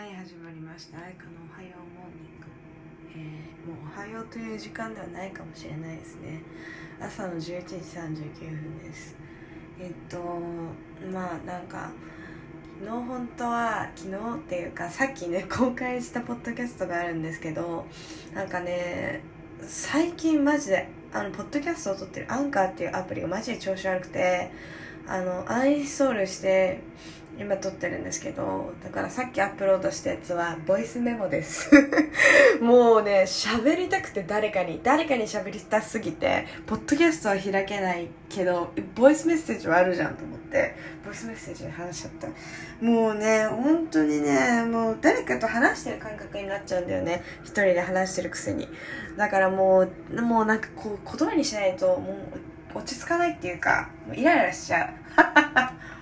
はい始まりました「愛花のおはようモーニング」えー、もうおはようという時間ではないかもしれないですね。朝の11時39分です。えっとまあなんか昨日本当は昨日っていうかさっきね公開したポッドキャストがあるんですけどなんかね最近マジであのポッドキャストを撮ってるアンカーっていうアプリがマジで調子悪くてあのアンインストールして今撮ってるんですけどだからさっきアップロードしたやつはボイスメモです。もうね喋りたくて誰かに誰かに喋りたすぎてポッドキャストは開けないけどボイスメッセージはあるじゃんと思ってボイスメッセージで話しちゃった。もうね本当にねもう誰かと話してる感覚になっちゃうんだよね。一人で話してるくせに。だからもうもうなんかこう言葉にしないともう落ち着かないっていうかもうイライラしちゃう。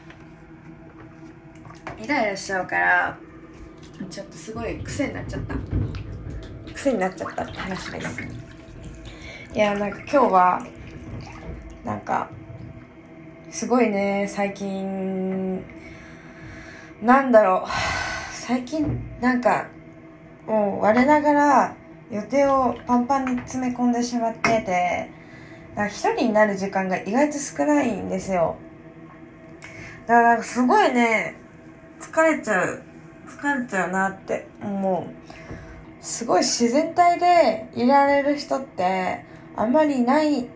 イライラしちゃうからちょっとすごい癖になっちゃった。癖になっちゃったって話です。いやなんか今日はなんかすごいね最近なんだろう。最近なんかもう我ながら予定をパンパンに詰め込んでしまってて一人になる時間が意外と少ないんですよ。だからすごいね疲れちゃう疲れちゃうなって思う。すごい自然体でいられる人ってあんまりない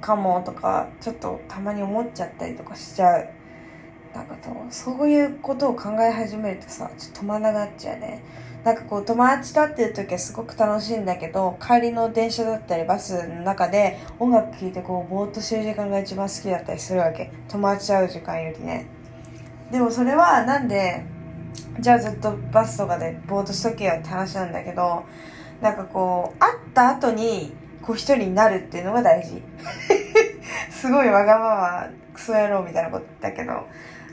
かもとかちょっとたまに思っちゃったりとかしちゃう。なんかそういうことを考え始めるとさちょっと止まらなくなっちゃうね。なんかこう友達と会ってる時はすごく楽しいんだけど帰りの電車だったりバスの中で音楽聴いてこうぼーっとしてる時間が一番好きだったりするわけ。友達と会う時間よりね。でもそれはなんでじゃあずっとバスとかでぼーっとしとけよって話なんだけどなんかこう会った後にこう一人になるっていうのが大事。すごいわがままクソ野郎みたいなことだけど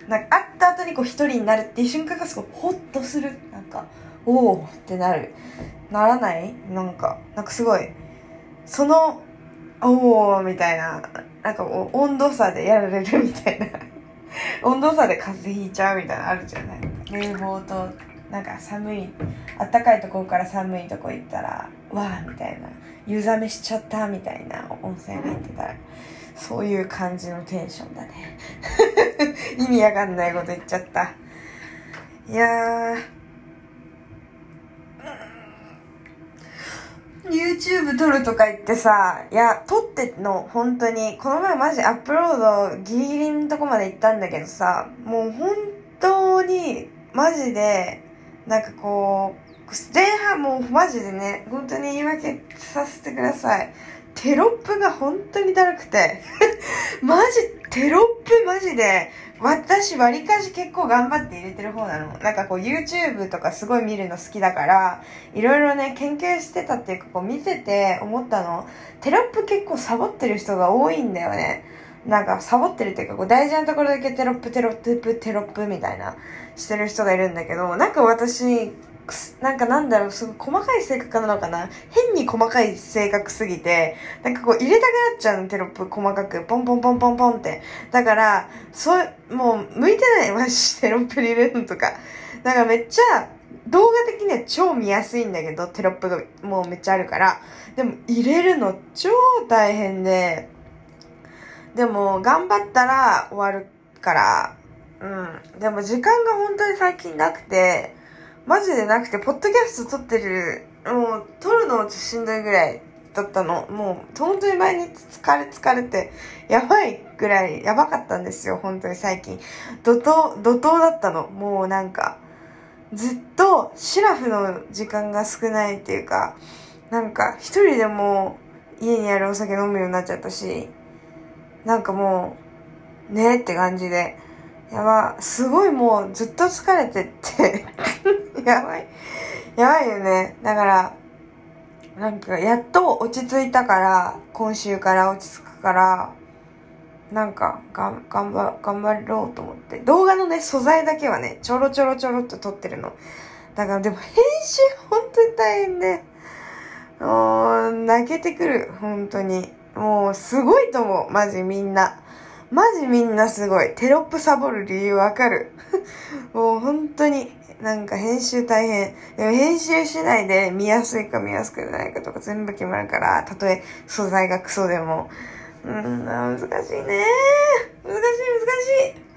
なんか会った後にこう一人になるっていう瞬間がすごいホッとする。なんかおおってなる。ならない？なんかなんかすごいそのおおみたいななんか温度差でやられるみたいな。温度差で風邪ひいちゃうみたいなのあるじゃない？冷房となんか寒い暖かいところから寒いとこ行ったらわあみたいな。湯冷めしちゃったみたいな温泉入ってたら。そういう感じのテンションだね。意味わかんないこと言っちゃった。いやー。YouTube 撮るとか言ってさ、いや、撮っての、本当に。この前マジアップロードギリギリのとこまで行ったんだけどさ、もう本当に、マジで、なんかこう、前半もうマジでね、本当に言い訳させてください。テロップが本当にだるくて。マジ、テロップマジで、私、割かし結構頑張って入れてる方なの。なんかこう YouTube とかすごい見るの好きだから、いろいろね、研究してたっていうかこう見てて思ったの。テロップ結構サボってる人が多いんだよね。なんかサボってるっていうか、こう大事なところだけテロップテロップテロップみたいなしてる人がいるんだけど、なんか私、なんかなんだろう、すごい細かい性格なのかな？変に細かい性格すぎて、なんかこう入れたくなっちゃうの、テロップ細かく。ポンポンポンポンポンって。だから、そう、もう向いてないマジテロップ入れるのとか。だからめっちゃ、動画的には超見やすいんだけど、テロップがもうめっちゃあるから。でも入れるの超大変で、でも頑張ったら終わるから、うん。でも時間が本当に最近なくて、マジでなくて、ポッドキャスト撮ってる、もう、撮るのしんどいぐらいだったの。もう、本当に毎日疲れ疲れて、やばいぐらい、やばかったんですよ、本当に最近。怒涛、怒涛だったの。もうなんか、ずっと、シラフの時間が少ないっていうか、なんか、一人でも家にあるお酒飲むようになっちゃったし、なんかもう、ねって感じで、やば、すごいもうずっと疲れてって やばい。やばいよね。だから、なんかやっと落ち着いたから、今週から落ち着くから、なんか、がん、頑張、頑張ろうと思って。動画のね、素材だけはね、ちょろちょろちょろっと撮ってるの。だからでも編集本当に大変で、もう、泣けてくる、本当に。もう、すごいと思う、マジみんな。マジみんなすごい。テロップサボる理由わかる。もう本当に、なんか編集大変。でも編集しないで見やすいか見やすくないかとか全部決まるから、たとえ素材がクソでも。うん、難しいね難しい難しい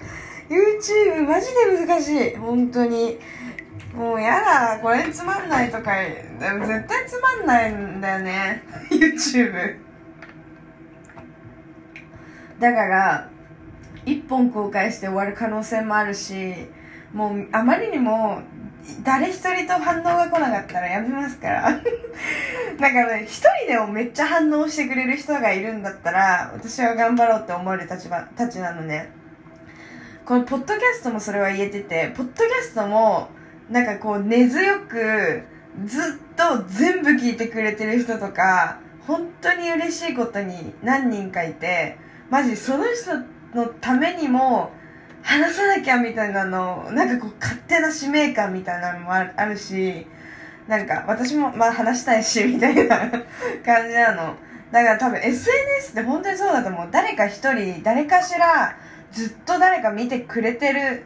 YouTube マジで難しい。本当に。もうやだ、これつまんないとか、絶対つまんないんだよね。YouTube。だから、一本公開して終わる可能性もあるし、もうあまりにも誰一人と反応が来なかったらやめますから。だからね、一人でもめっちゃ反応してくれる人がいるんだったら、私は頑張ろうって思える立場、たちなのね。このポッドキャストもそれは言えてて、ポッドキャストも、なんかこう根強く、ずっと全部聞いてくれてる人とか、本当に嬉しいことに何人かいて、マジその人のためにも、話さなきゃみたいなの、なんかこう勝手な使命感みたいなのもあるし、なんか私もまあ話したいし、みたいな 感じなの。だから多分 SNS って本当にそうだと思う。誰か一人、誰かしらずっと誰か見てくれてる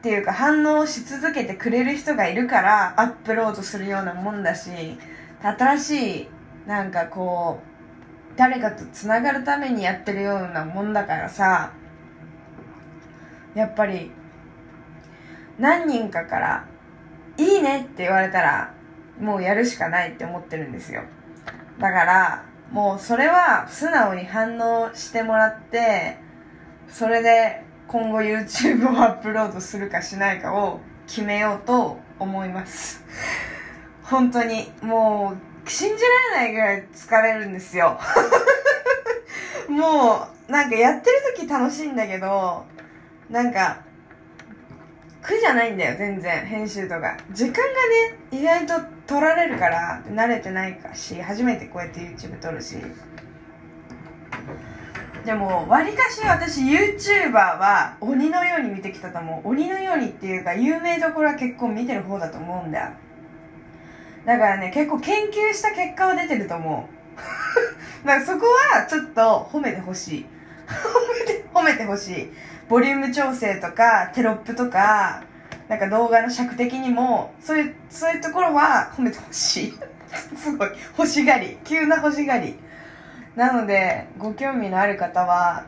っていうか反応し続けてくれる人がいるからアップロードするようなもんだし、新しいなんかこう、誰かと繋がるためにやってるようなもんだからさ、やっぱり何人かから「いいね」って言われたらもうやるしかないって思ってるんですよ。だからもうそれは素直に反応してもらってそれで今後 YouTube をアップロードするかしないかを決めようと思います。本当にもう信じられないぐらい疲れるんですよ もうなんかやってる時楽しいんだけどなんか、苦じゃないんだよ、全然、編集とか。時間がね、意外と取られるから、慣れてないかし、初めてこうやって YouTube 撮るし。でも、わりかし私 YouTuber は鬼のように見てきたと思う。鬼のようにっていうか、有名どころは結構見てる方だと思うんだよ。だからね、結構研究した結果は出てると思う。だからそこはちょっと褒めてほしい。褒めて、褒めてほしい。ボリューム調整とか、テロップとか、なんか動画の尺的にも、そういう、そういうところは褒めてほしい。すごい。欲しがり。急な欲しがり。なので、ご興味のある方は、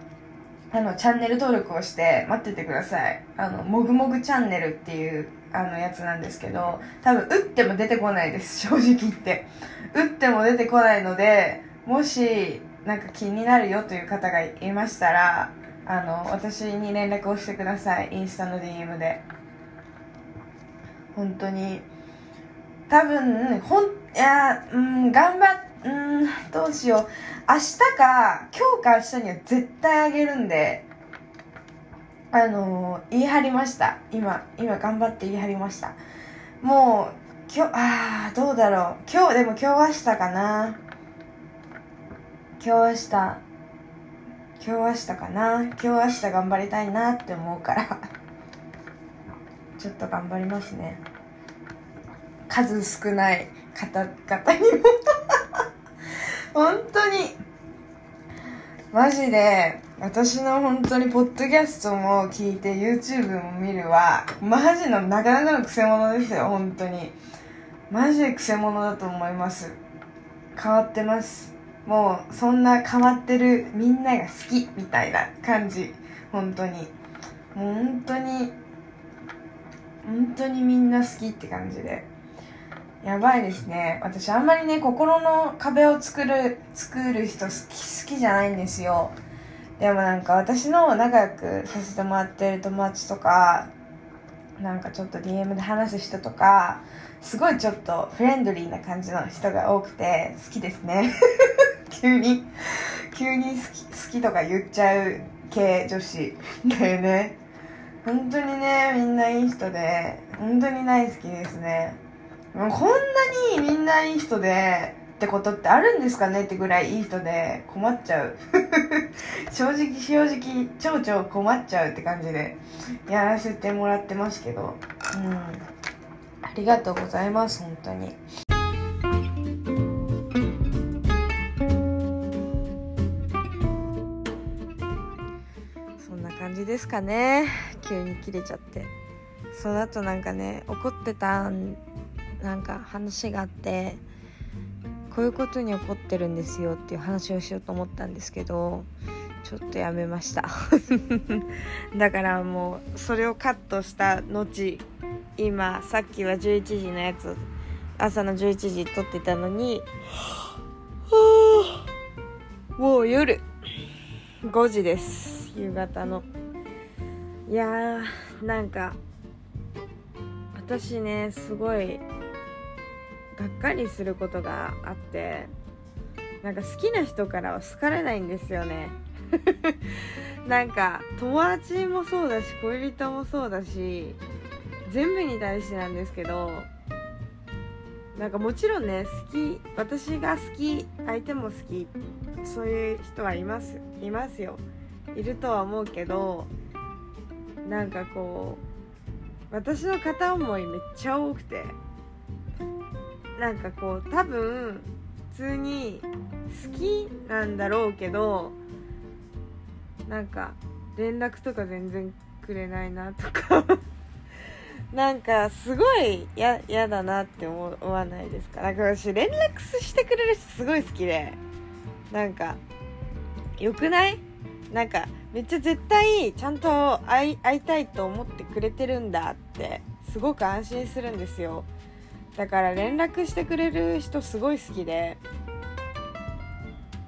あの、チャンネル登録をして待っててください。あの、もぐもぐチャンネルっていう、あの、やつなんですけど、多分、打っても出てこないです、正直言って。打っても出てこないので、もし、なんか気になるよという方がいましたら、あの私に連絡をしてくださいインスタの DM で本当に多分ほんいやうん頑張っうんどうしよう。明日か今日か明日には絶対あげるんであの言い張りました。今今頑張って言い張りました。もう今日ああどうだろう。今日でも今日明日かな。今日明日。今日明日かな。今日明日頑張りたいなって思うから。ちょっと頑張りますね。数少ない方々にも。本当に。マジで私の本当にポッドキャストも聞いて YouTube も見るはマジのなかなかのくせ者ですよ本当に。マジでくせ者だと思います。変わってます。もうそんな変わってるみんなが好きみたいな感じ。本当に。もう本当に本当にみんな好きって感じで。やばいですね。私あんまりね心の壁を作る作る人好き好きじゃないんですよ。でもなんか私の仲良くさせてもらってる友達とかなんかちょっと DM で話す人とかすごいちょっとフレンドリーな感じの人が多くて好きですね。急に、急に好き、好きとか言っちゃう系女子。だよね。本当にね、みんないい人で、本当に大好きですね。こんなにみんないい人で、ってことってあるんですかねってぐらいいい人で困っちゃう。正直正直超超困っちゃうって感じでやらせてもらってますけど。うん。ありがとうございます、本当に。そんな感じですかね急に切れちゃってその後なんかね怒ってたんなんか話があってこういうことに怒ってるんですよっていう話をしようと思ったんですけどちょっとやめました。だからもうそれをカットした後今さっきは11時のやつ朝の11時撮ってたのにもう夜5時です。夕方の。いやーなんか私ねすごいがっかりすることがあってなんか好きな人からは好かれないんですよね。なんか友達もそうだし恋人もそうだし全部に対してなんですけどなんかもちろんね好き私が好き相手も好きそういう人はいますいますよ。いるとは思うけどなんかこう私の片思いめっちゃ多くて。なんかこう多分普通に好きなんだろうけどなんか連絡とか全然くれないなとか なんかすごい嫌だなって思わないですか？なんか私連絡してくれる人すごい好きで。なんかよくない？なんかめっちゃ絶対ちゃんと会い会いたいと思ってくれてるんだってすごく安心するんですよ。だから連絡してくれる人すごい好きで。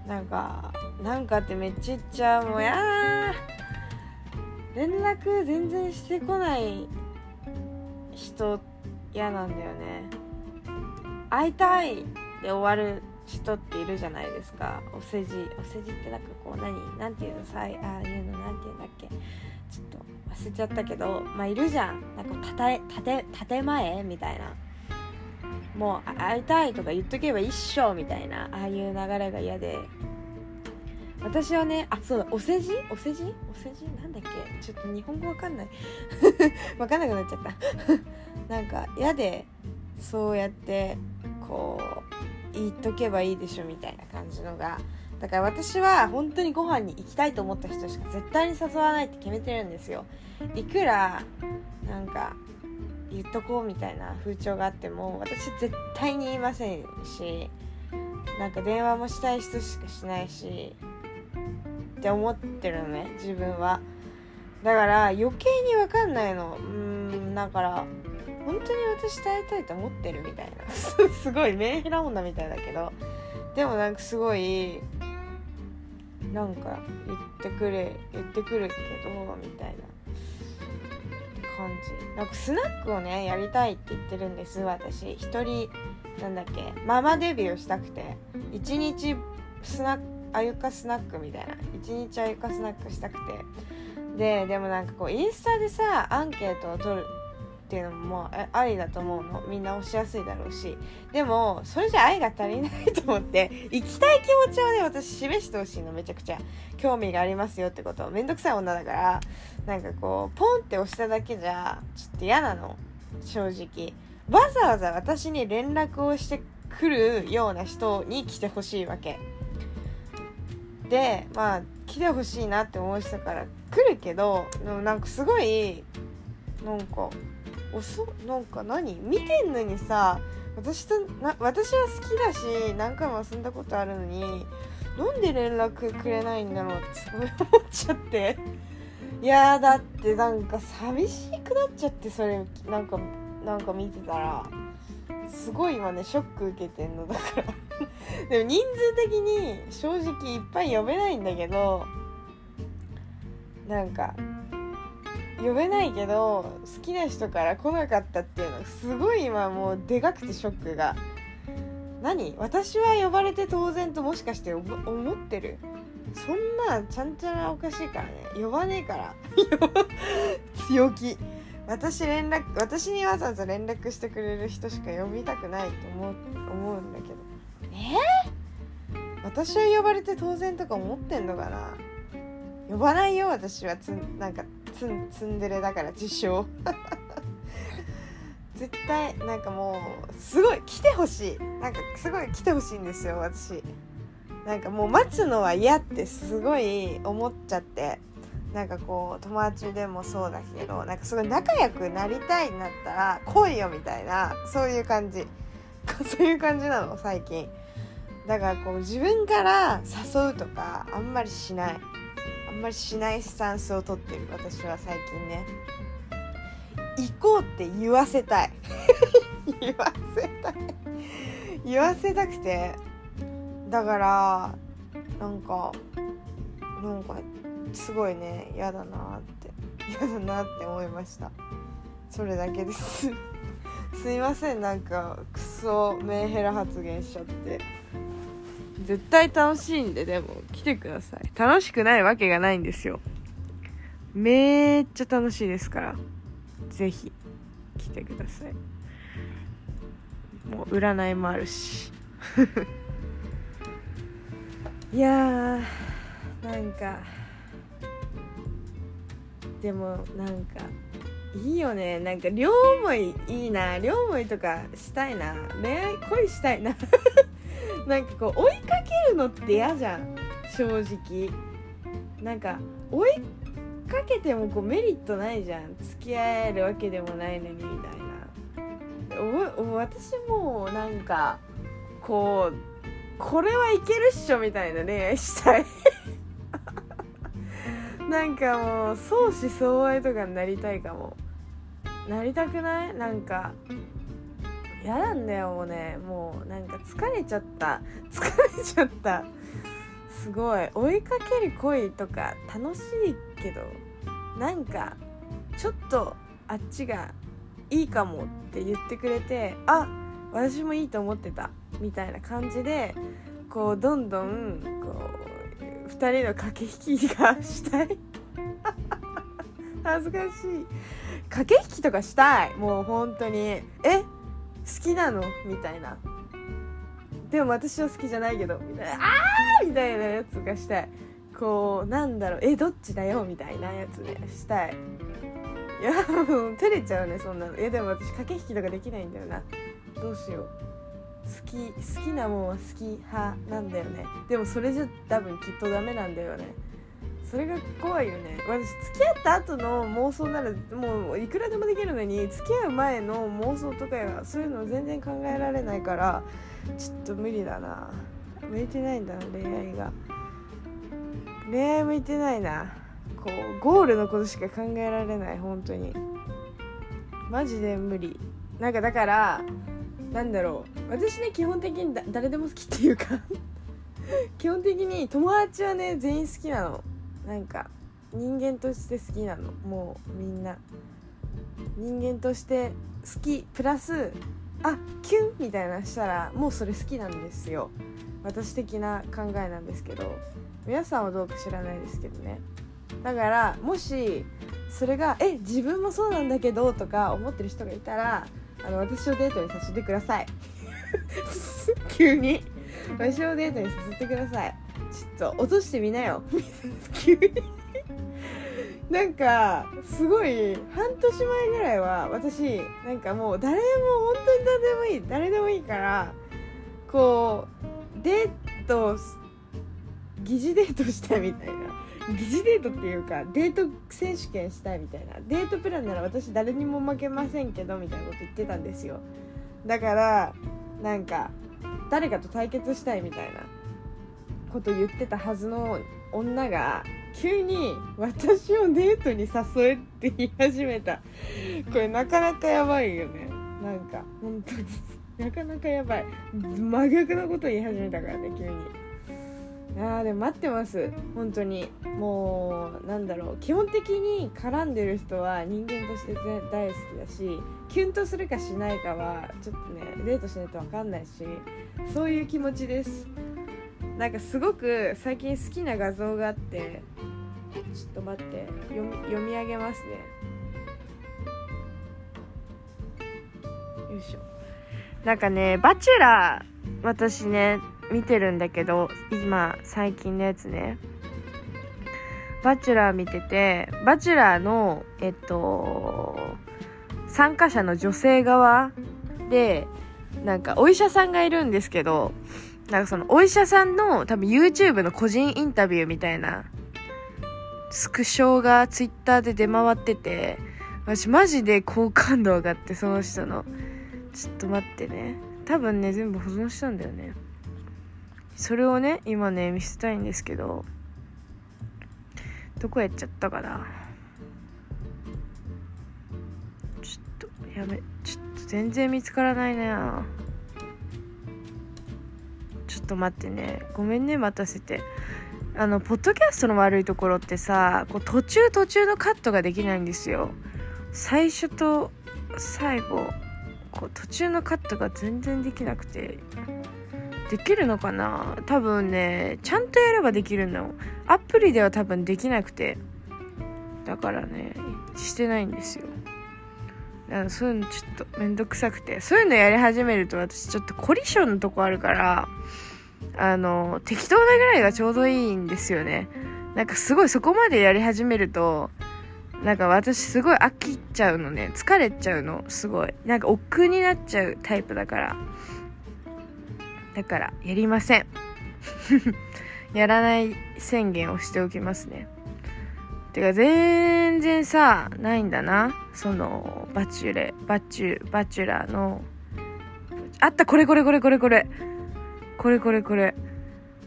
なんかなんかってめっちゃ言っちゃうもうや連絡全然してこない人嫌なんだよね。会いたいで終わる人っているじゃないですか。お世辞。お世辞ってなんかこう何？何て言うの？さああいうの？何て言うんだっけ？ちょっと忘れちゃったけどまあいるじゃん。なんかたたえたて建前？みたいな。もう会いたいとか言っとけば一緒みたいなああいう流れが嫌で。私はねあそうだお世辞？お世辞？お世辞？なんだっけ？ちょっと日本語わかんない。わかんなくなっちゃった。なんか嫌でそうやってこう言っとけばいいでしょみたいな感じのが。だから私は本当にご飯に行きたいと思った人しか絶対に誘わないって決めてるんですよ。いくらなんか言っとこうみたいな風潮があっても私絶対に言いませんしなんか電話もしたい人しかしないしって思ってるのね自分は。だから余計に分かんないの。うんだから本当に私と会いたいと思ってるみたいな。すごいメンヘラ女みたいだけど。でもなんかすごいなんか言ってくれ言ってくるけどみたいな。感じ。なんかスナックをねやりたいって言ってるんです私。一人なんだっけママデビューしたくて。一日スナックあゆかスナックみたいな。一日あゆかスナックしたくて。ででもなんかこうインスタでさアンケートを取るっていうのもありだと思うの？みんな押しやすいだろうし。でもそれじゃ愛が足りないと思って行きたい気持ちをね私示してほしいのめちゃくちゃ。興味がありますよってこと。めんどくさい女だから。なんかこうポンって押しただけじゃちょっと嫌なの。正直。わざわざ私に連絡をしてくるような人に来てほしいわけ。でまあ来てほしいなって思う人から来るけどでもなんかすごいなんかおそなんか何？見てんのにさ私とな私は好きだし何回も遊んだことあるのになんで連絡くれないんだろうってすごい思っちゃって。いやだってなんか寂しくなっちゃってそれなんかなんか見てたら。すごい今ねショック受けてんのだから。でも人数的に正直いっぱい呼べないんだけどなんか呼べないけど好きな人から来なかったっていうのすごい今もうでかくてショックが。何？私は呼ばれて当然ともしかして思ってる。そんなちゃんちゃらおかしいからね。呼ばねえから。強気。私連絡私にわざわざ連絡してくれる人しか呼びたくないと思う思うんだけど。えー、私は呼ばれて当然とか思ってんのかな？呼ばないよ私は。つなんかツンツンデレだから自称。絶対なんかもうすごい来てほしい。なんかすごい来てほしいんですよ私。なんかもう待つのは嫌ってすごい思っちゃって。なんかこう友達でもそうだけどなんかすごい仲良くなりたいんだったら来いよみたいなそういう感じ。そういう感じなの最近。だからこう自分から誘うとかあんまりしない。まりしないスタンスをとってる私は最近ね。行こうって言わせたい。言わせたい。言わせたくて。だからなんかなんかすごいね嫌だなって。嫌だなって思いました。それだけです。すいませんなんかクソメンヘラ発言しちゃって。絶対楽しいんででも来てください。楽しくないわけがないんですよ。めっちゃ楽しいですから。ぜひ来てください。もう占いもあるし。いやーなんか。でもなんかいいよね。なんか両思いいいな。両思いとかしたいな。恋愛恋したいな。なんかこう追いかけるのって嫌じゃん。正直。なんか追いかけてもこうメリットないじゃん。付き合えるわけでもないのにみたいな。お私もなんかこうこれはいけるっしょみたいな恋愛したい。なんかもう相思相愛とかになりたいかも。なりたくない？なんか嫌なんだよもうねもうなんか疲れちゃった。疲れちゃった。すごい。追いかける恋とか楽しいけどなんかちょっとあっちがいいかもって言ってくれてあ私もいいと思ってた。みたいな感じでこうどんどんこう2人の駆け引きがしたい。恥ずかしい。駆け引きとかしたい。もう本当に。え？きなの？みたいな。でも私は好きじゃないけどみたいなあーみたいなやつがしたい。こうなんだろうえどっちだよ？みたいなやつねしたい。いやもう照れちゃうねそんなの。いやでも私駆け引きとかできないんだよな。どうしよう。好き好きなもんは好き派なんだよね。でもそれじゃ多分きっとダメなんだよね。それが怖いよね。私付き合った後の妄想ならもういくらでもできるのに付き合う前の妄想とかやそういうの全然考えられないからちょっと無理だな。向いてないんだ恋愛が。恋愛向いてないな。こうゴールのことしか考えられない本当に。マジで無理。なんかだからなんだろう。私ね基本的に誰でも好きっていうか。基本的に友達はね全員好きなの。なんか人間として好きなの。もうみんな。人間として好き。プラスあキュンみたいなしたらもうそれ好きなんですよ。私的な考えなんですけど。皆さんはどうか知らないですけどね。だからもしそれが「え自分もそうなんだけど」とか思ってる人がいたらあの私をデートにさせてください。急に。私をデートにさせてください。ちょっと落としてみなよ。急に。なんかすごい半年前ぐらいは私なんかもう誰も本当に誰でもいい誰でもいいからこうデート疑似デートしたいみたいな。疑似デートっていうかデート選手権したいみたいな。デートプランなら私誰にも負けませんけどみたいなこと言ってたんですよ。だからなんか誰かと対決したいみたいな。こと言ってたはずの女が急に私をデートに誘えって言い始めた。これなかなかやばいよね。なんか本当に。なかなかやばい。真逆のこと言い始めたからね急に。あーでも待ってます。本当に。もうなんだろう。基本的に絡んでる人は人間として大好きだしキュンとするかしないかはちょっとねデートしないと分かんないしそういう気持ちです。なんかすごく最近好きな画像があってちょっと待って読み読み上げますね。よいしょ。なんかね「バチェラー」私ね見てるんだけど今最近のやつね。バチェラー見ててバチェラーのえっと参加者の女性側でなんかお医者さんがいるんですけどなんかそのお医者さんの多分 YouTube の個人インタビューみたいなスクショがツイッターで出回ってて私マジで好感度上がってその人の。ちょっと待ってね。多分ね全部保存したんだよね。それをね今ね見せたいんですけどどこやっちゃったかな。ちょっとやめちょっと全然見つからないな。ちょっと待ってね。ごめんね待たせて。あのポッドキャストの悪いところってさこう途中途中のカットができないんですよ。最初と最後こう途中のカットが全然できなくて。できるのかな？多分ねちゃんとやればできるのアプリでは多分できなくて。だからねしてないんですよ。だかそういうのちょっとめんどくさくてそういうのやり始めると私ちょっとコリションのとこあるからあの適当なぐらいがちょうどいいんですよね。なんかすごいそこまでやり始めるとなんか私すごい飽きちゃうのね。疲れちゃうのすごい。なんか億劫になっちゃうタイプだから。だからやりません。やらない宣言をしておきますね。てか全然さないんだな。そのバチュレバチュバチュラーのあったこれこれこれこれこれ。これこれこれ。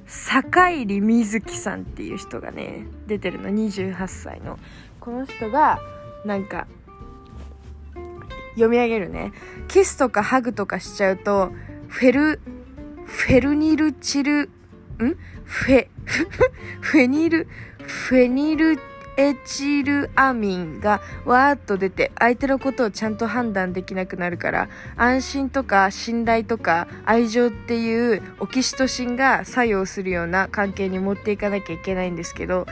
坂入瑞希さんっていう人がね出てるの28歳の。この人がなんか読み上げるね。キスとかハグとかしちゃうとフェルフェルニルチルん？フェ フェニルフェニルエチルアミンがわーっと出て相手のことをちゃんと判断できなくなるから安心とか信頼とか愛情っていうオキシトシンが作用するような関係に持っていかなきゃいけないんですけど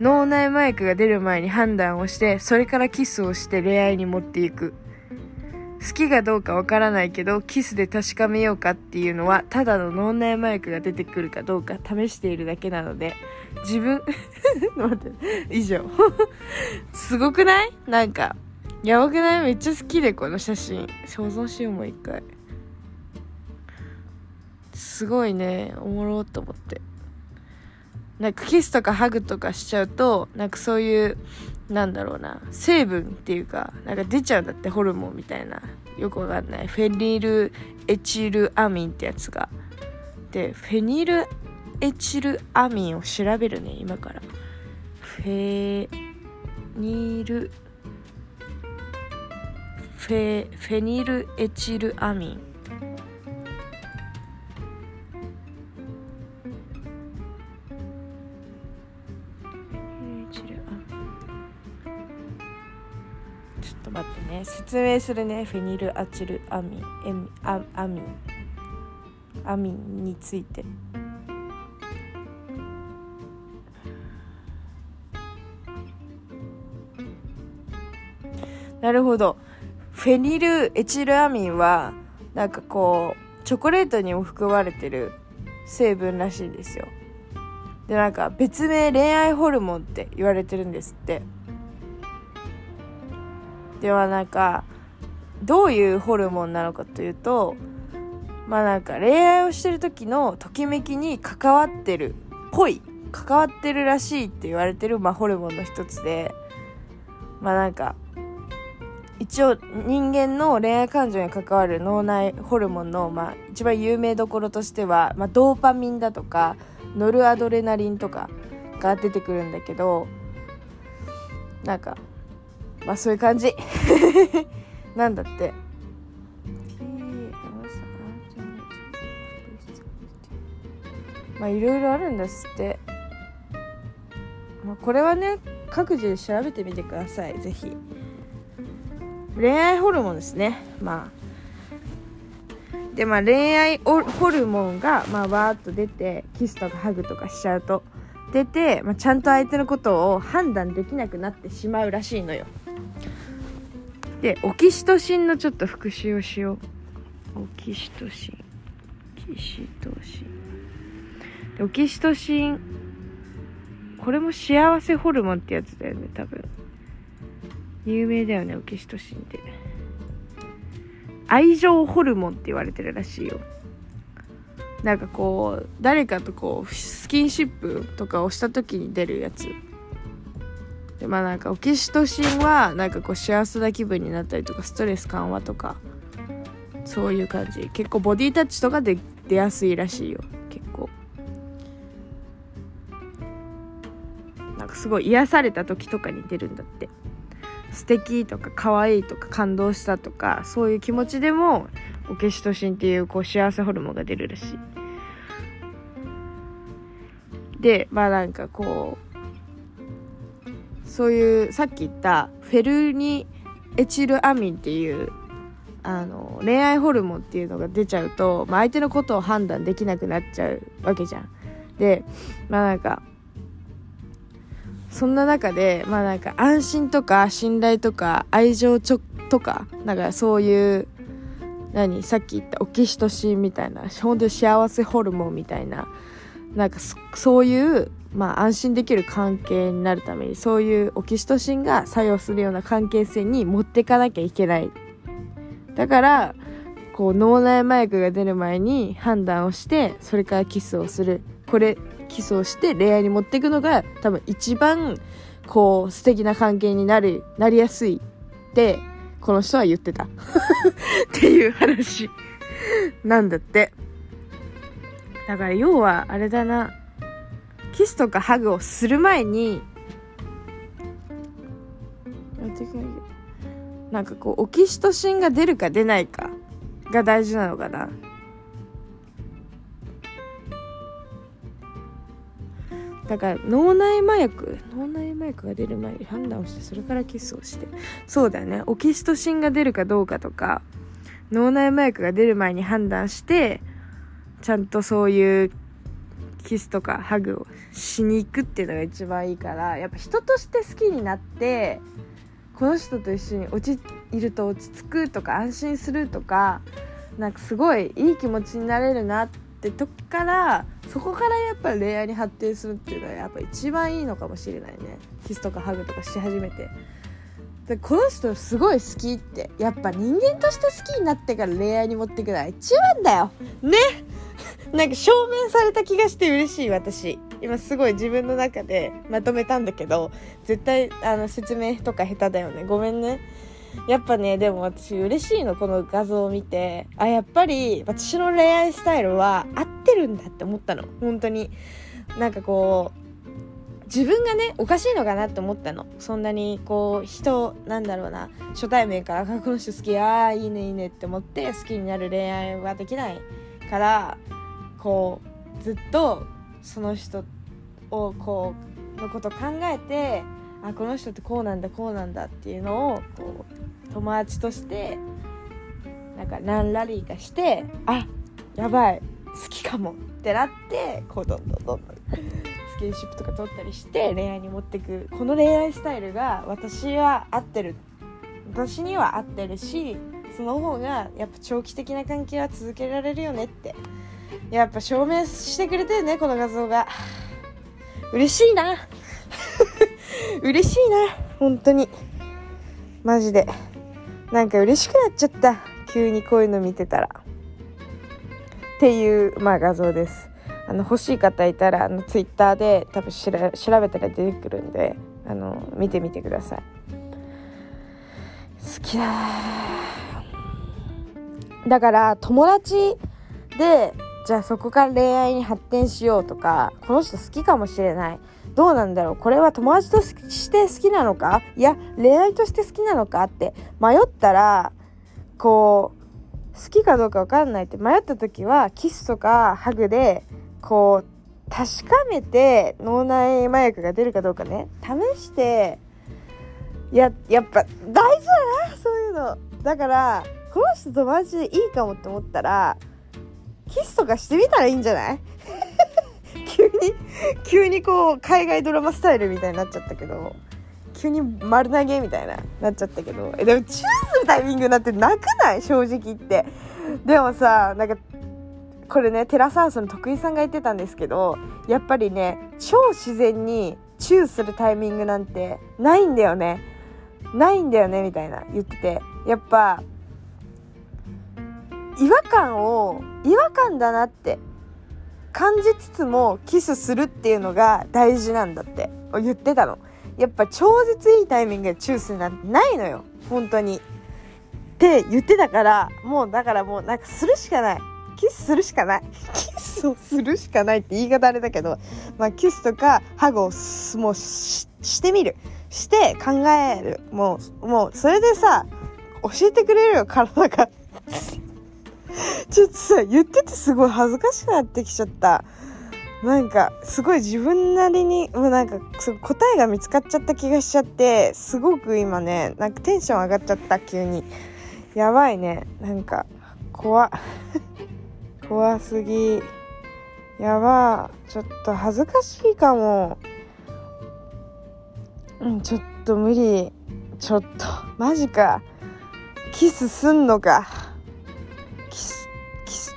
脳内麻薬が出る前に判断をしてそれからキスをして恋愛に持っていく。好きかどうかわからないけどキスで確かめようかっていうのはただの脳内麻薬が出てくるかどうか試しているだけなので自分 待って以上。すごくない？なんかやばくない？めっちゃ好きでこの写真。保存しようもう一回。すごいね。おもろっと思って。なんかキスとかハグとかしちゃうとなんかそういうなんだろうな。成分っていうかなんか出ちゃうんだってホルモンみたいな。よくわかんない。フェニルエチルアミンってやつが。でフェニルエチルアミンを調べるね今から。フェニルフェフェニルエチルアミン。と待ってね。説明するね。フェニルアチルアミ。ンエミアアミ。ンアミンについて。なるほど。フェニルエチルアミンはなんかこうチョコレートにも含まれてる成分らしいんですよ。でなんか別名恋愛ホルモンって言われてるんですって。ではなんかどういうホルモンなのかというとまあなんか恋愛をしてる時のときめきに関わってるぽい関わってるらしいって言われてる、まあ、ホルモンの一つでまあなんか一応人間の恋愛感情に関わる脳内ホルモンの、まあ、一番有名どころとしては、まあ、ドーパミンだとかノルアドレナリンとかが出てくるんだけどなんかまあそういう感じ。なんだって。まあいろいろあるんですって、まあ、これはね各自で調べてみてください。是非恋愛ホルモンですね。まあ。でまあ恋愛ホルモンがまあわーっと出てキスとかハグとかしちゃうと。出て、まあ、ちゃんと相手のことを判断できなくなってしまうらしいのよ。でオキシトシンのちょっと復習をしよう。オキシトシン。オキシトシン。オキシトシンこれも幸せホルモンってやつだよね多分。有名だよねオキシトシンって。愛情ホルモンって言われてるらしいよ。なんかこう誰かとこうスキンシップとかをした時に出るやつ。でまあなんかオキシトシンはなんかこう幸せな気分になったりとかストレス緩和とかそういう感じ。結構ボディタッチとかで出やすいらしいよ。結構。なんかすごい癒された時とかに出るんだって。素敵とか可愛いとか感動したとかそういう気持ちでもオキシトシンっていうこう幸せホルモンが出るらしい。でまあなんかこうそういうさっき言ったフェルニエチルアミンっていうあの恋愛ホルモンっていうのが出ちゃうと、まあ、相手のことを判断できなくなっちゃうわけじゃん。でまあなんかそんな中でまあなんか安心とか信頼とか愛情ちょとかなんかそういう何さっき言ったオキシトシンみたいな本当に幸せホルモンみたいななんかそういうまあ安心できる関係になるためにそういうオキシトシンが作用するような関係性に持っていかなきゃいけない。だからこう脳内麻薬が出る前に判断をしてそれからキスをする。これキスをして恋愛に持っていくのが多分一番こう素敵な関係になるなりやすいってこの人は言ってた。っていう話なんだって。だから要はあれだな。キスとかハグをする前になんかこうオキシトシンが出るか出ないかが大事なのかな。だから脳内麻薬脳内麻薬が出る前に判断をしてそれからキスをして。そうだよね。オキシトシンが出るかどうかとか脳内麻薬が出る前に判断してちゃんとそういうキスとかハグをしに行くっていうのが一番いいからやっぱ人として好きになってこの人と一緒に落ちいると落ち着くとか安心するとかなんかすごいいい気持ちになれるなってとこからそこからやっぱ恋愛に発展するっていうのはやっぱ一番いいのかもしれないね。キスとかハグとかし始めて。でこの人すごい好きってやっぱ人間として好きになってから恋愛に持っていくのは一番だよ。ね。っ なんか証明された気がして嬉しい私。今すごい自分の中でまとめたんだけど絶対あの説明とか下手だよね。ごめんね。やっぱねでも私嬉しいのこの画像を見て。あやっぱり私の恋愛スタイルは合ってるんだって思ったの。本当に。なんかこう自分がねおかしいのかなって思ったの。そんなにこう人なんだろうな初対面からこの人好きああいいねいいねって思って好きになる恋愛はできない。からこうずっとその人をこうのこと考えてあこの人ってこうなんだこうなんだっていうのをこう友達としてなんか何ラリーかしてあやばい好きかもってなってこうどんどんどんどんスキンシップとか取ったりして恋愛に持ってくこの恋愛スタイルが私は合ってる。私には合ってるしその方がやっぱ長期的な関係は続けられるよねって。やっぱ証明してくれてるねこの画像が。嬉しいな。嬉しいな。本当に。マジで。なんか嬉しくなっちゃった。急にこういうの見てたら。っていうまあ画像です。あの欲しい方いたらあのツイッターで多分調べたら出てくるんであの見てみてください。好きだだから友達でじゃあそこから恋愛に発展しようとかこの人好きかもしれない。どうなんだろう。これは友達として好きなのか？いや恋愛として好きなのかって迷ったらこう好きかどうか分かんないって迷った時はキスとかハグでこう確かめて脳内麻薬が出るかどうかね。試してややっぱ大事だなそういうの。だからこの人友達でいいかもって思ったらキスとかしてみたらいいんじゃない？急に急にこう海外ドラマスタイルみたいになっちゃったけど急に丸投げみたいななっちゃったけど。えでもチューするタイミングなんてなくない？正直言って。でもさなんかこれねテラスハウスの徳井さんが言ってたんですけどやっぱりね超自然にチューするタイミングなんてないんだよね。ないんだよねみたいな言ってて。やっぱ違和感を違和感だなって感じつつもキスするっていうのが大事なんだって。言ってたの。やっぱ超絶いいタイミングでチューするなんてないのよ。本当に。って言ってたからもうだからもうなんかするしかない。キスするしかない。キスをするしかないって言い方あれだけど、まあ、キスとかハグをもうしてみる。して考える。もうもうそれでさ教えてくれるよ体が。ちょっとさ言っててすごい恥ずかしくなってきちゃった。なんかすごい自分なりにもうなんか答えが見つかっちゃった気がしちゃってすごく今ねなんかテンション上がっちゃった急に。やばいね。なんか怖怖すぎ。やば。ちょっと恥ずかしいかも。うんちょっと無理。ちょっと。マジか。キスすんのか。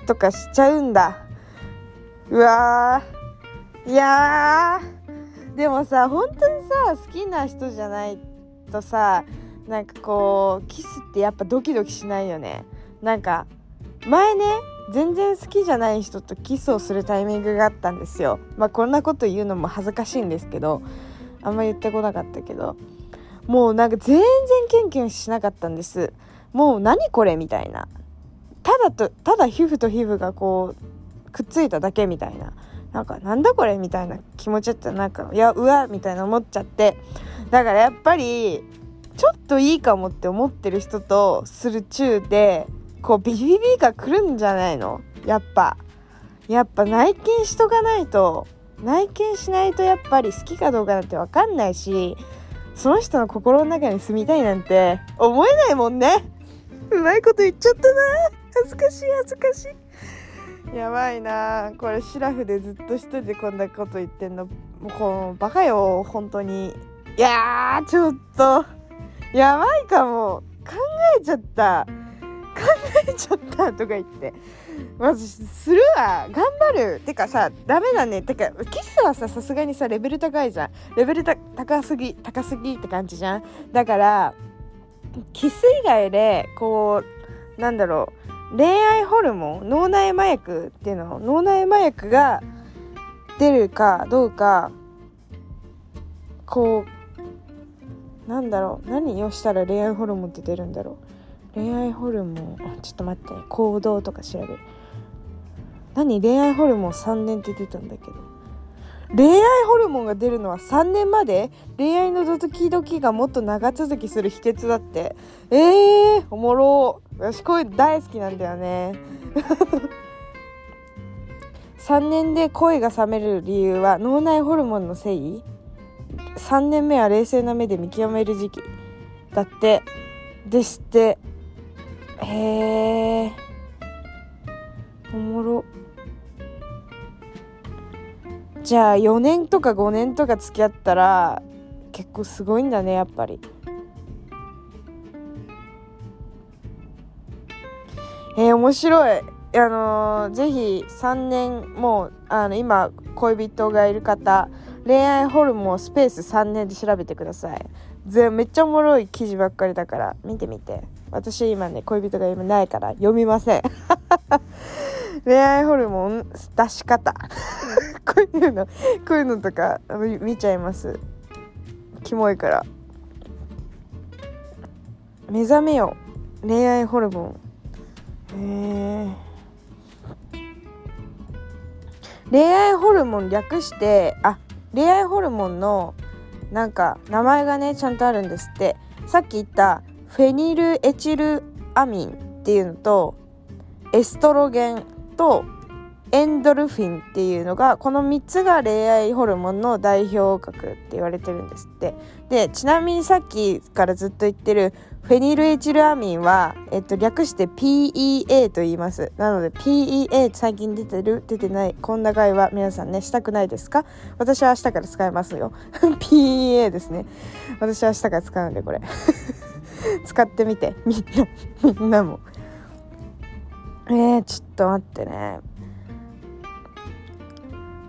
とかしちゃうんだ。うわー。いやでもさ本当にさ好きな人じゃないとさなんかこうキスってやっぱドキドキしないよね。なんか前ね全然好きじゃない人とキスをするタイミングがあったんですよ。まあこんなこと言うのも恥ずかしいんですけどあんま言ってこなかったけど。もうなんか全然キュンキュンしなかったんです。もう何これみたいな。ただとただ皮膚と皮膚がこうくっついただけみたいな。なんかなんだこれみたいな気持ちってなんかいやうわみたいな思っちゃって。だからやっぱりちょっといいかもって思ってる人とする中でこうビビビが来るんじゃないの？やっぱ。やっぱ内見しとかないと内見しないとやっぱり好きかどうかなんて分かんないしその人の心の中に住みたいなんて思えないもんね。うまいこと言っちゃったな。恥ずかしい恥ずかしい。やばいな。これシラフでずっと一人でこんなこと言ってんの。もうこのバカよ本当に。いやーちょっと。やばいかも。考えちゃった。考えちゃったとか言って。まずするわ。頑張る。てかさダメだね。てかキスはささすがにさレベル高いじゃん。レベル高すぎ高すぎって感じじゃん。だからキス以外でこうなんだろう。恋愛ホルモン脳内麻薬っていうの脳内麻薬が出るかどうかこうなんだろう何をしたら恋愛ホルモンって出るんだろう。恋愛ホルモンあちょっと待って行動とか調べる。何？恋愛ホルモン3年って出たんだけど。恋愛ホルモンが出るのは3年まで？恋愛のドキドキがもっと長続きする秘訣だって。えー、おもろ。私こういう大好きなんだよね。3年で恋が冷める理由は脳内ホルモンのせい？3年目は冷静な目で見極める時期だって。ですって。へえおもろ。じゃあ4年とか5年とか付き合ったら結構すごいんだねやっぱり。えー、面白い。あのー、ぜひ3年もうあの今恋人がいる方恋愛ホルモンスペース3年で調べてください。ぜめっちゃおもろい記事ばっかりだから見てみて。私今ね恋人が今ないから読みません。恋愛ホルモン出し方。こういうのこういうのとか見ちゃいます。キモいから。目覚めよ。恋愛ホルモン。へえ恋愛ホルモン略してあ恋愛ホルモンのなんか名前がねちゃんとあるんですって。さっき言ったフェニルエチルアミンっていうのとエストロゲンとエンドルフィンっていうのがこの3つが恋愛ホルモンの代表格って言われてるんですって。でちなみにさっきからずっと言ってるフェニルエチルアミンは、えっと、略して PEA と言います。なので PEA 最近出てる出てないこんな会話皆さんねしたくないですか？私は明日から使いますよ。PEA ですね。私は明日から使うんでこれ。使ってみて。みんなみんなも。えー、ちょっと待ってね。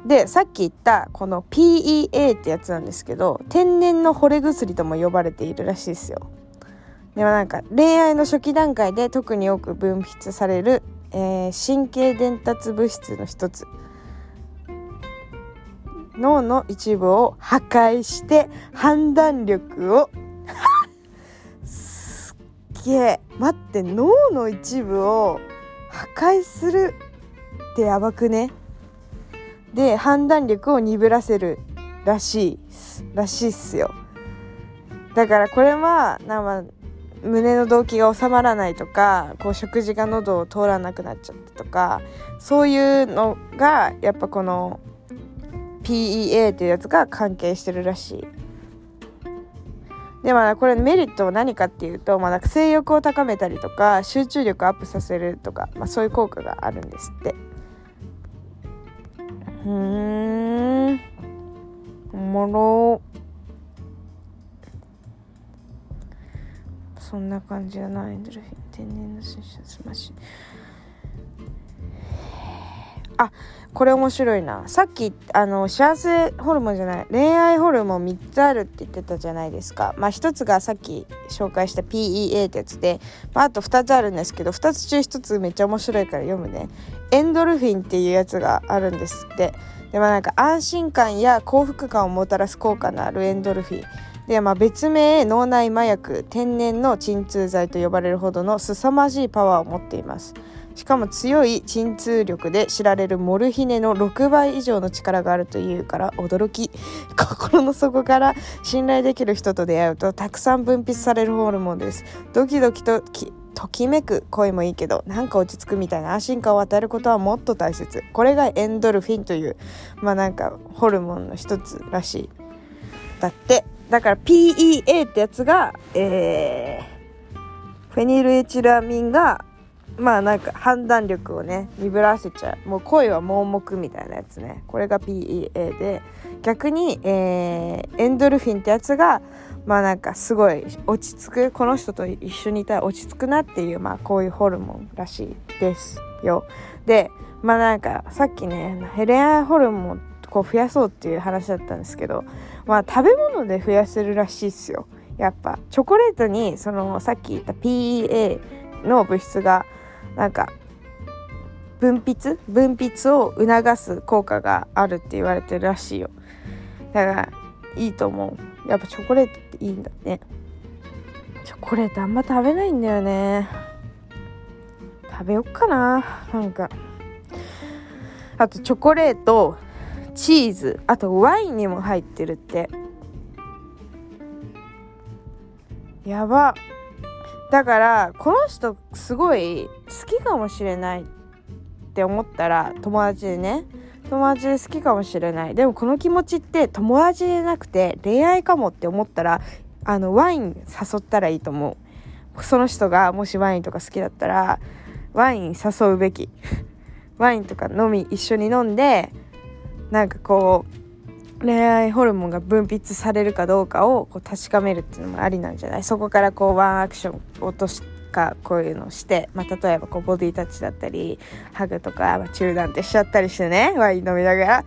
でさっき言ったこの PEA ってやつなんですけど天然の惚れ薬とも呼ばれているらしいですよ。でもなんか恋愛の初期段階で特に多く分泌される、えー、神経伝達物質の一つ。脳の一部を破壊して判断力を すっげえ。待って脳の一部を破壊するってやばくね？で判断力を鈍らせるらしいらしいっすよだからこれはなん胸の動悸が収まらないとかこう食事が喉を通らなくなっちゃったとかそういうのがやっぱこの PEA っていうやつが関係してるらしい。でまあこれメリットは何かっていうと、まあ、性欲を高めたりとか集中力アップさせるとか、まあ、そういう効果があるんですって。うーん。おもろ。そんな感じだなエンドルフィン天然の水素スマッシュあこれ面白いな。さっきあの幸せホルモンじゃない。恋愛ホルモン3つあるって言ってたじゃないですか。まあ1つがさっき紹介した PEA ってやつで、まあ、あと2つあるんですけど2つ中1つめっちゃ面白いから読むね。エンドルフィンっていうやつがあるんですって。でまあなんか安心感や幸福感をもたらす効果のあるエンドルフィン。で、まあ、別名脳内麻薬天然の鎮痛剤と呼ばれるほどの凄まじいパワーを持っています。しかも強い鎮痛力で知られるモルヒネの6倍以上の力があるというから驚き。心の底から信頼できる人と出会うとたくさん分泌されるホルモンです。ドキドキとときめく声もいいけどなんか落ち着くみたいな安心感を与えることはもっと大切。これがエンドルフィンというまあなんかホルモンの一つらしい。だってだから PEA ってやつがえー、フェニルエチルアミンがまあなんか判断力をね鈍らせちゃうもう恋は盲目みたいなやつね。これが PEA で。逆に、えー、エンドルフィンってやつがまあなんかすごい落ち着く。この人と一緒にいたら落ち着くなっていうまあこういうホルモンらしいですよ。でまあなんかさっきねヘレアホルモンこう増やそうっていう話だったんですけどまあ食べ物で増やせるらしいっすよ。やっぱチョコレートにそのさっき言った PEA の物質がなんか分泌？分泌を促す効果があるって言われてるらしいよ。だからいいと思う。やっぱチョコレートっていいんだね。チョコレートあんま食べないんだよね。食べよっかななんか。あとチョコレートチーズあとワインにも入ってるって。やば。だからこの人すごい好きかもしれないって思ったら友達でね友達で好きかもしれない。でもこの気持ちって友達でなくて恋愛かもって思ったらあのワイン誘ったらいいと思う。その人がもしワインとか好きだったらワイン誘うべき。ワインとか飲み一緒に飲んでなんかこう恋愛ホルモンが分泌されるかどうかをこう確かめるっていうのもありなんじゃない？そこからこうワンアクション落としかこういうのをして、まあ、例えばこうボディタッチだったりハグとか、まあ、中断ってしちゃったりしてねワイン飲みながら。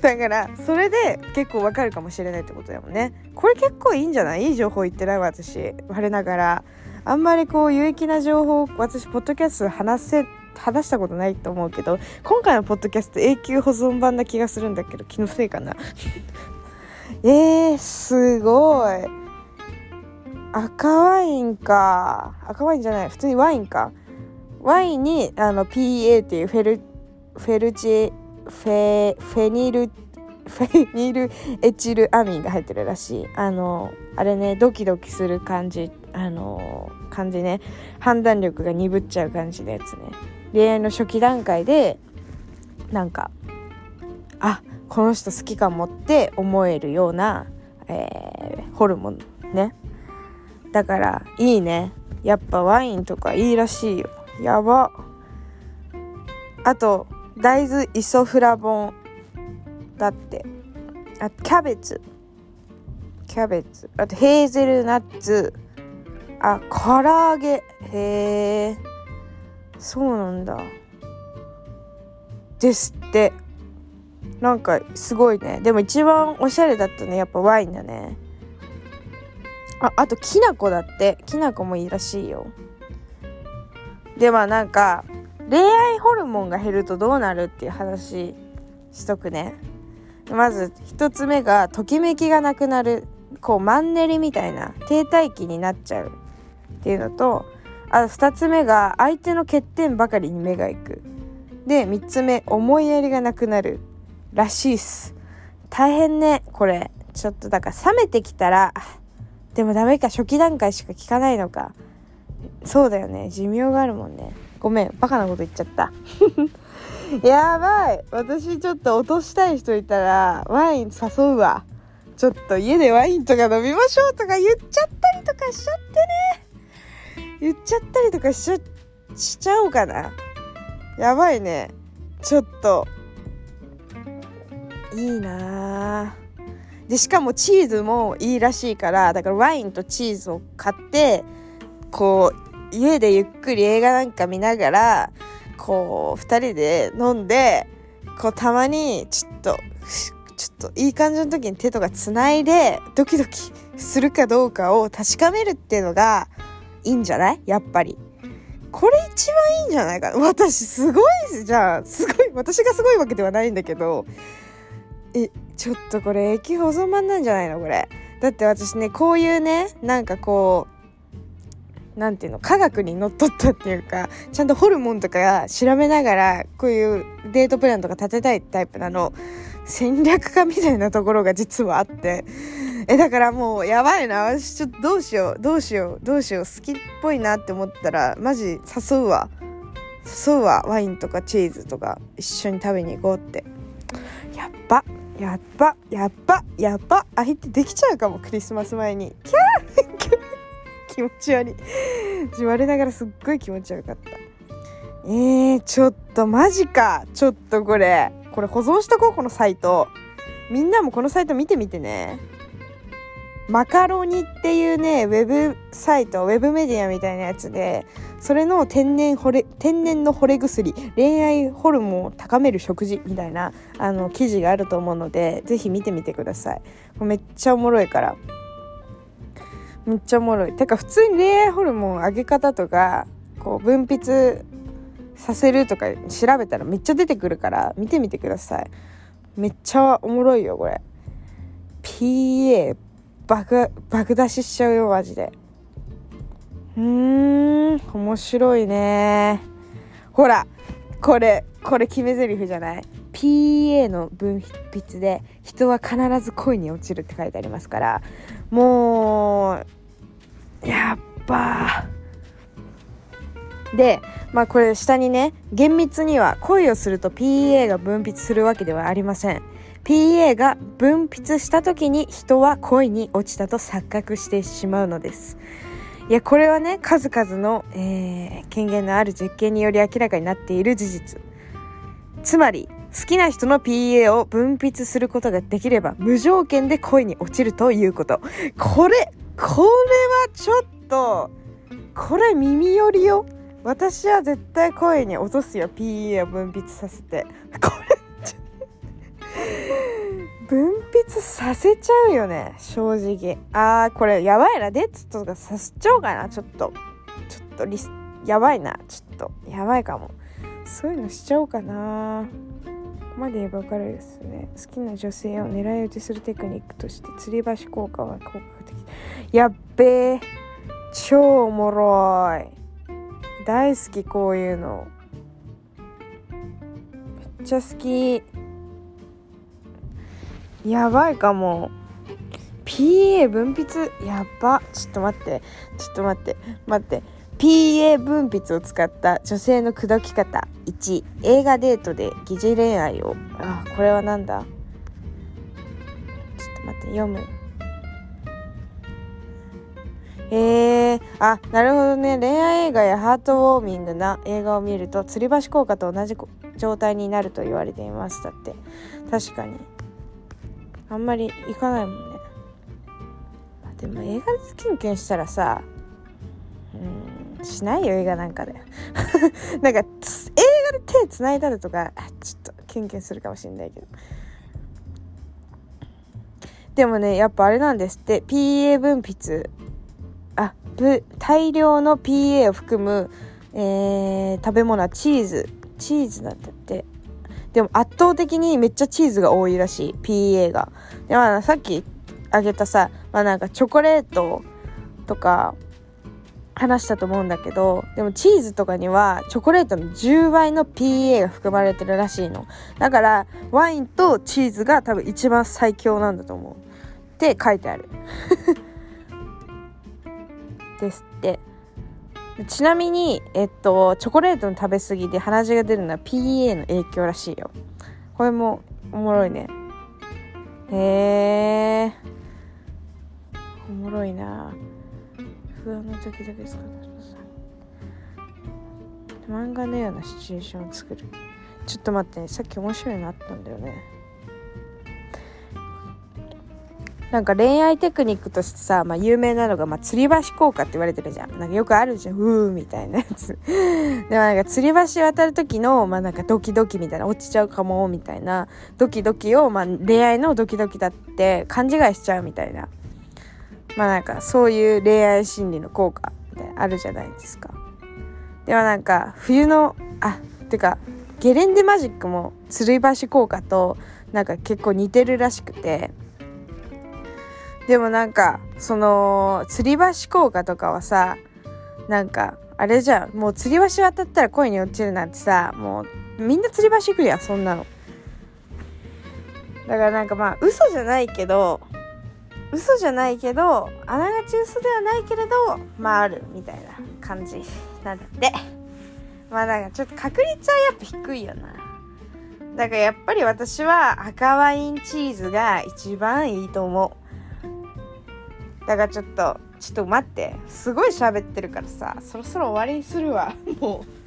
だからそれで結構わかるかもしれないってことだもんね。これ結構いいんじゃない？いい情報言ってない私。我ながら。あんまりこう有益な情報私ポッドキャスト話せ話したことないと思うけど今回のポッドキャスト永久保存版な気がするんだけど気のせいかな？えー、すごい。赤ワインか。赤ワインじゃない普通にワインか。ワインにあの PA っていうフェルフェルチフェフェニルフェニルエチルアミンが入ってるらしい。あのあれねドキドキする感じあの感じね。判断力が鈍っちゃう感じのやつね。恋愛の初期段階でなんかあこの人好きかもって思えるような、えー、ホルモンね。だからいいね。やっぱワインとかいいらしいよ。やば。あと大豆イソフラボンだって。あとキャベツ。キャベツ。あとヘーゼルナッツ。あ唐揚げ。へえそうなんだ。ですって。なんかすごいね。でも一番おしゃれだったねやっぱワインだね。ああときな粉だって。きな粉もいいらしいよ。でまあなんか恋愛ホルモンが減るとどうなるっていう話しとくね。まず1つ目がときめきがなくなるこうマンネリみたいな停滞期になっちゃうっていうのとあ2つ目が相手の欠点ばかりに目がいく。で3つ目思いやりがなくなる。らしいっす。大変ねこれ。ちょっとだから冷めてきたらでもダメか。初期段階しか聞かないのか。そうだよね。寿命があるもんね。ごめん。バカなこと言っちゃった。やばい。私ちょっと落としたい人いたらワイン誘うわ。ちょっと家でワインとか飲みましょうとか言っちゃったりとかしちゃってね。言っちゃったりとかしちしちゃおうかな？やばいね。ちょっと。いいなでしかもチーズもいいらしいからだからワインとチーズを買ってこう家でゆっくり映画なんか見ながらこう2人で飲んでこうたまにちょっとちょっといい感じの時に手とかつないでドキドキするかどうかを確かめるっていうのがいんじゃない？やっぱり。これ一番いいんじゃないか私すごいじゃんすごい私がすごいわけではないんだけど。えちょっとこれ駅保存版なんじゃないの？これ。だって私ねこういうねなんかこうなんていうの？科学にのっとったっていうかちゃんとホルモンとか調べながらこういうデートプランとか立てたいタイプなの。戦略家みたいなところが実はあって。えだからもうやばいな。私ちょっとどうしよう。どうしよう。どうしよう。好きっぽいなって思ったらマジ誘うわ。誘うわ。ワインとかチーズとか一緒に食べに行こうって。やっば。やっば。やっば。やっば。相手できちゃうかも。クリスマス前に。キャー。気持ち悪い。言われながらすっごい気持ち悪かった。えー、ちょっとマジか。ちょっとこれ。これ保存しとこうこのサイト。みんなもこのサイト見てみてね。マカロニっていうねウェブサイトウェブメディアみたいなやつでそれの天然惚れ天然の惚れ薬恋愛ホルモンを高める食事みたいなあの記事があると思うのでぜひ見てみてください。めっちゃおもろいから。めっちゃおもろい。てか普通に恋愛ホルモン上げ方とかこう分泌させるとか調べたらめっちゃ出てくるから見てみてください。めっちゃおもろいよこれ。PA 爆爆出ししちゃうよマジで。うーん面白いね。ほらこれこれ決め台詞じゃない？PA の分泌で人は必ず恋に落ちるって書いてありますからもうやっぱでまあこれ下にね厳密には恋をすると PEA が分泌するわけではありません。PEA が分泌した時に人は恋に落ちたと錯覚してしまうのです。いやこれはね数々の、えー、権限のある実験により明らかになっている事実。つまり好きな人の PA を分泌することができれば無条件で恋に落ちるということ。これこれはちょっとこれ耳寄りよ。私は絶対声に落とすよ PA を分泌させて。これ分泌させちゃうよね正直。あーこれやばいなデッツとかさせちゃおうかなちょっと。ちょっとリスやばいなちょっと。やばいかも。そういうのしちゃおうかな。ここまで言えば分かるですね。好きな女性を狙い撃ちするテクニックとして吊り橋効果は効果的。やっべえ超おもろい。大好きこういうの。めっちゃ好き。やばいかも。PA 分泌？やば。ちょっと待って。ちょっと待って。待って。PA 分泌を使った女性の口説き方。1映画デートで疑似恋愛を。あこれはなんだ？ちょっと待って。読む。えー、あなるほどね。恋愛映画やハートウォーミングな映画を見ると吊り橋効果と同じ状態になると言われています。だって。確かに。あんまり行かないもんね。でも映画でキュンキュンしたらさうんしないよ映画なんかで。なんか映画で手つないだりとかちょっとキュンキュンするかもしれないけど。でもねやっぱあれなんですって。PA 分泌。あ大量の PA を含む、えー、食べ物はチーズ。チーズなんだって。でも圧倒的にめっちゃチーズが多いらしい PA が。でまあさっきあげたさまあなんかチョコレートとか話したと思うんだけどでもチーズとかにはチョコレートの10倍の PA が含まれてるらしいの。だからワインとチーズが多分一番最強なんだと思う。って書いてある。ですって。ちなみにえっとチョコレートの食べ過ぎで鼻血が出るのは PEA の影響らしいよ。これもおもろいね。へえおもろいな。不安な時だけですか漫画のようなシチュエーションを作る。ちょっと待って、ね、さっき面白いのあったんだよね。なんか恋愛テクニックとしてさ、まあ、有名なのが、まあ、吊り橋効果って言われてるじゃん。なんかよくあるじゃん。うーみたいなやつ。でもなんか吊り橋渡る時の、まあなんかドキドキみたいな、落ちちゃうかも、みたいな、ドキドキを、まあ恋愛のドキドキだって勘違いしちゃうみたいな。まあなんかそういう恋愛心理の効果みたいなあるじゃないですか。ではなんか冬の、あ、ってか、ゲレンデマジックも吊り橋効果となんか結構似てるらしくて、でもなんかその吊り橋効果とかはさなんかあれじゃん。もう吊り橋渡ったら恋に落ちるなんてさもうみんな吊り橋行くやんそんなの。だからなんかまあ嘘じゃないけど嘘じゃないけどあながち嘘ではないけれどまああるみたいな感じなんだって。まあだかちょっと確率はやっぱ低いよな。だからやっぱり私は赤ワインチーズが一番いいと思う。だからちょっとちょっと待ってすごい喋ってるからさそろそろ終わりにするわもう。